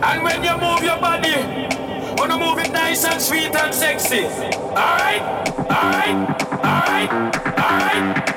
And when you move your body, wanna move it nice and sweet and sexy. Alright, alright, alright, alright,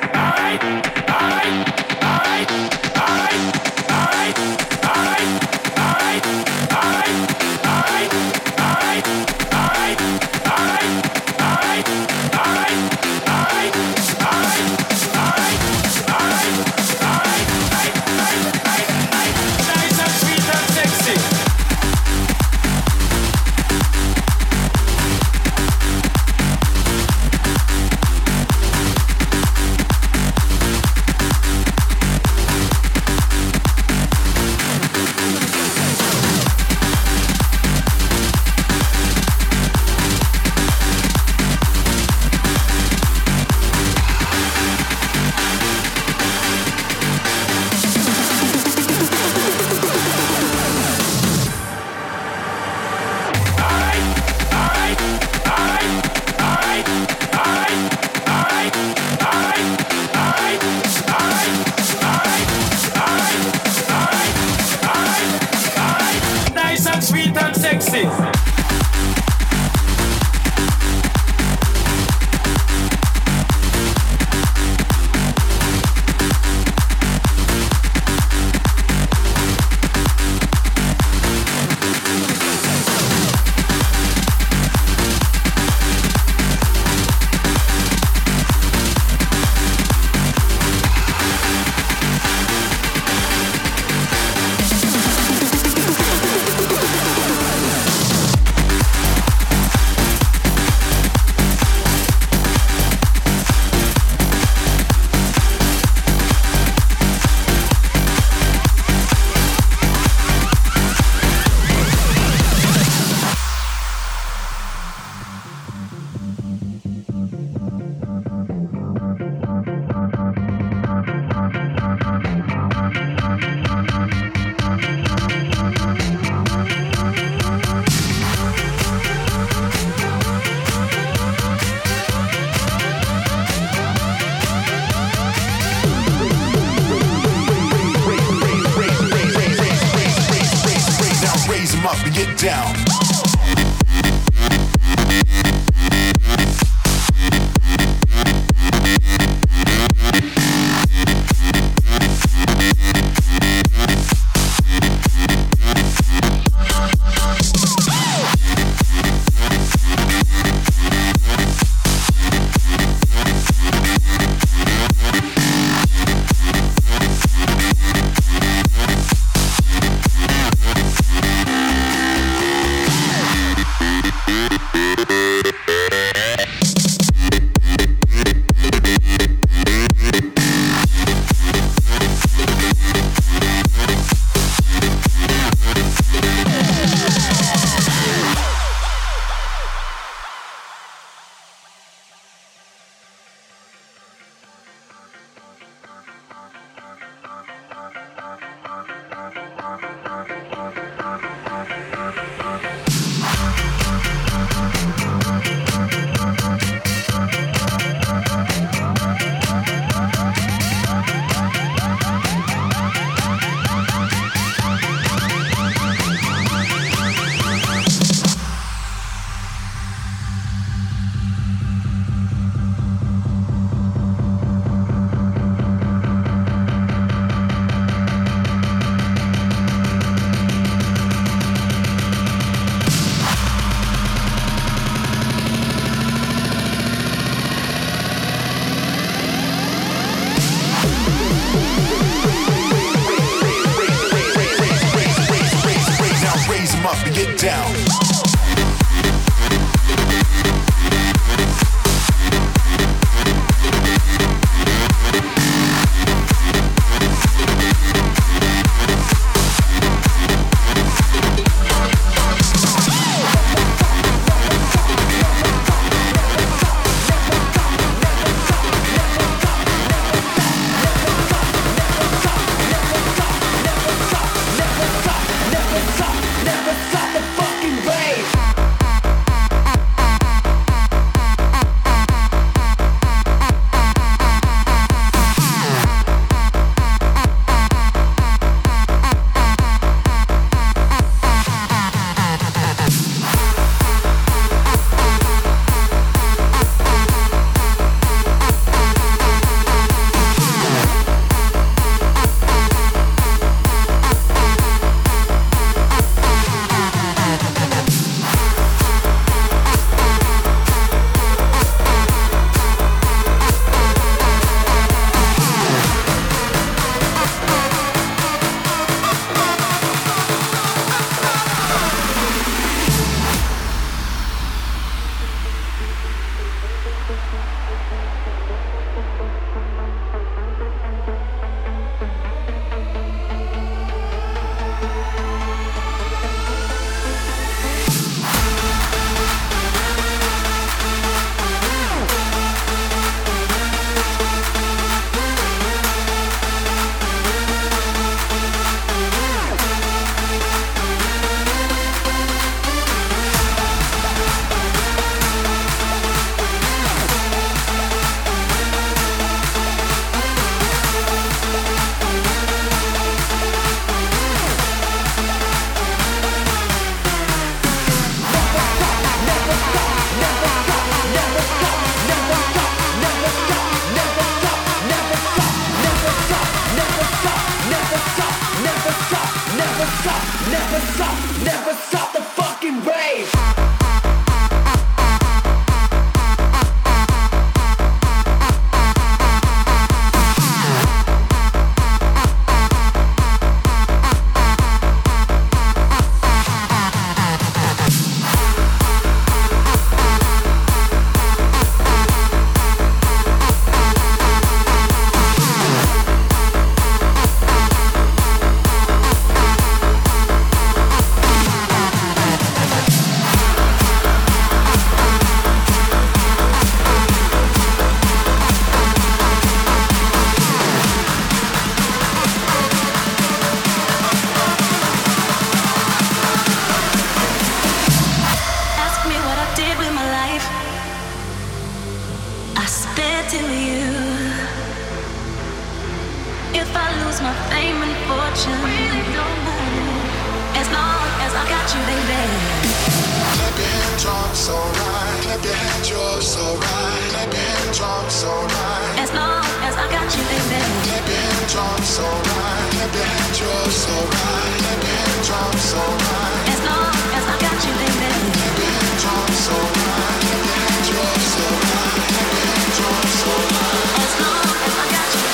hands, you're so right. Clap your hands, drop so right. As long as I got you, baby. Clap your hands, drop so right. Clap your hands, you're so right. Clap your hands, drop so right. As long as I got you, baby. Clap your hands, drop so right. Clap your hands, you're so right. Clap your hands, drop so right. As long as I got you.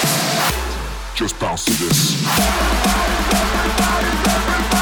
Just bounce to this. Everybody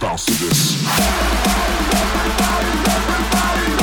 bounce to this. Everybody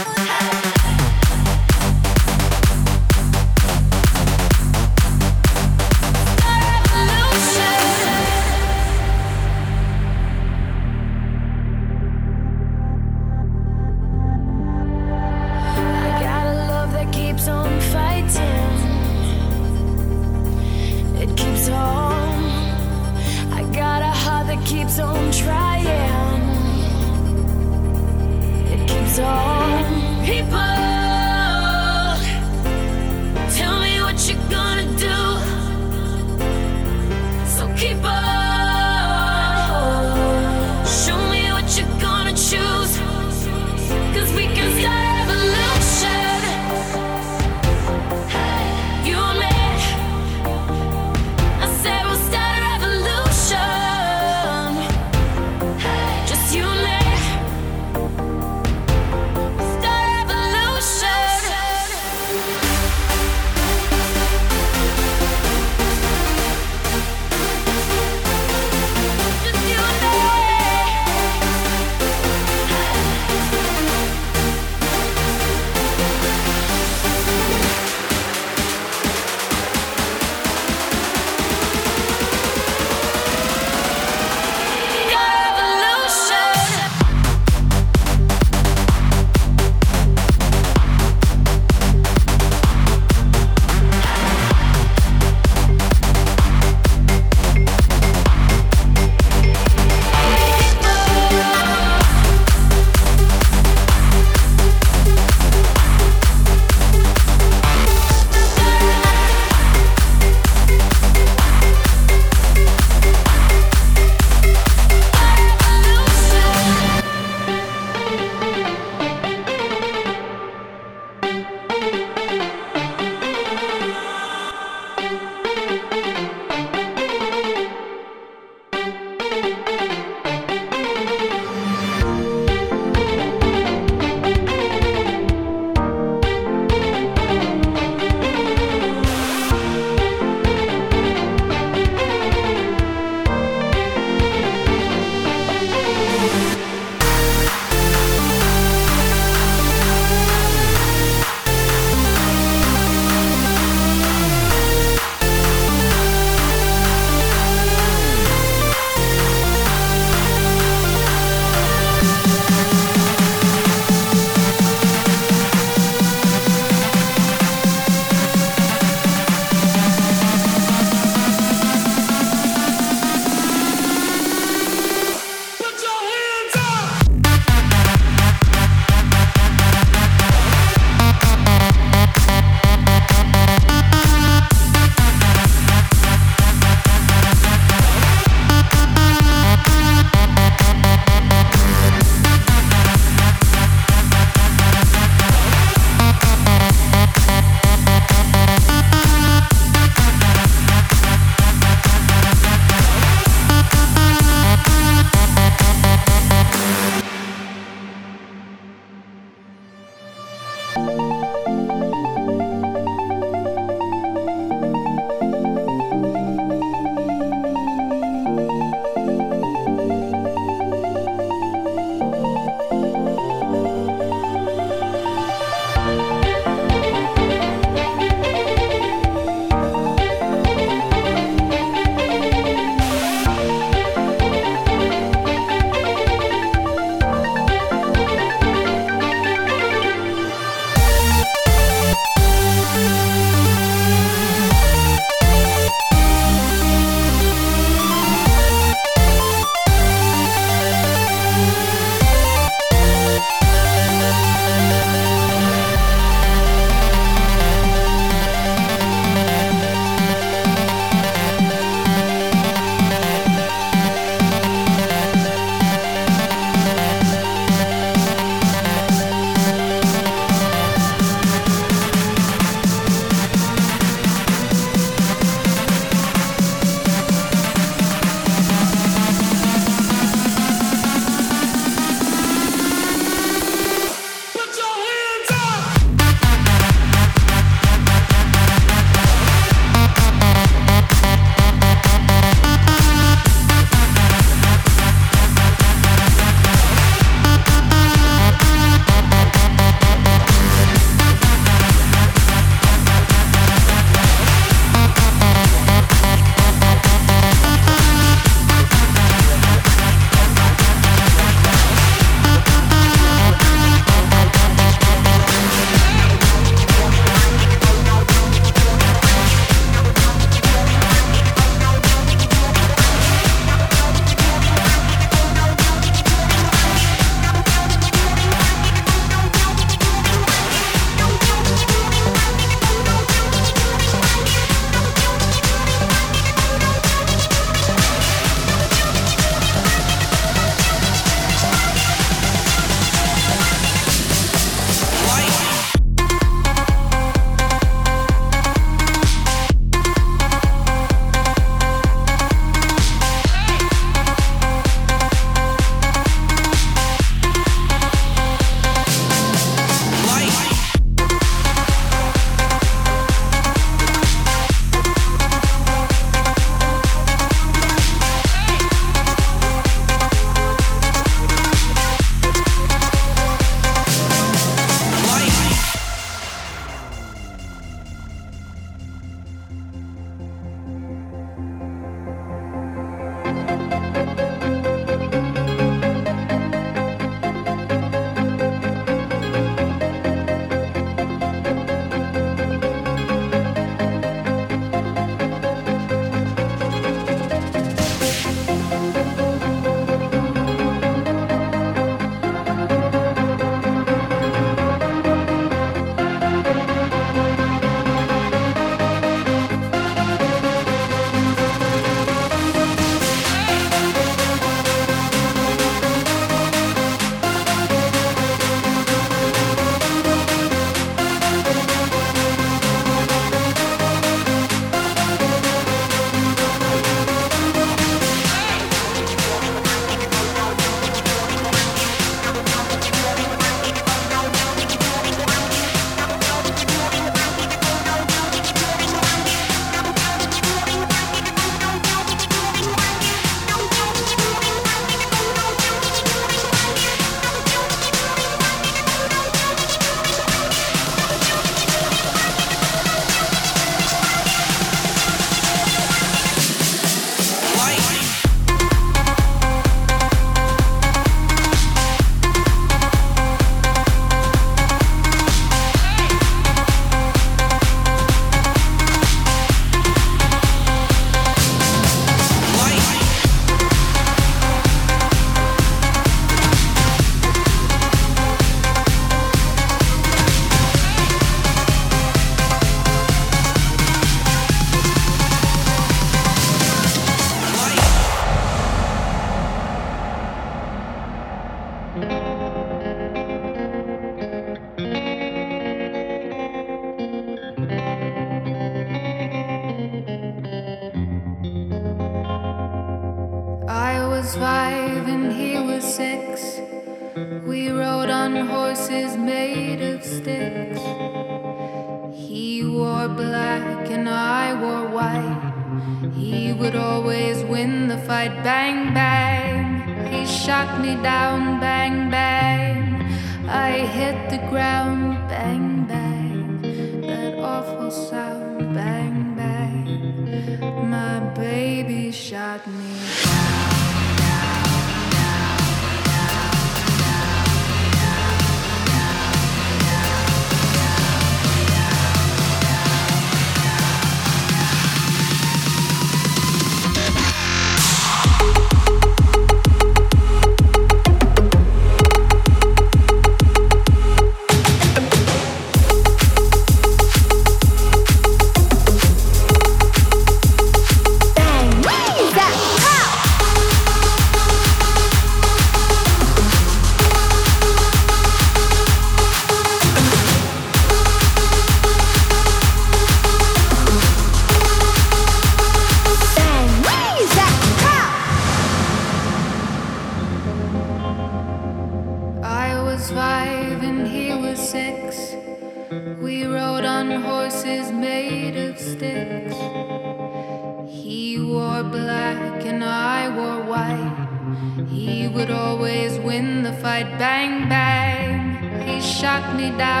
humanidade.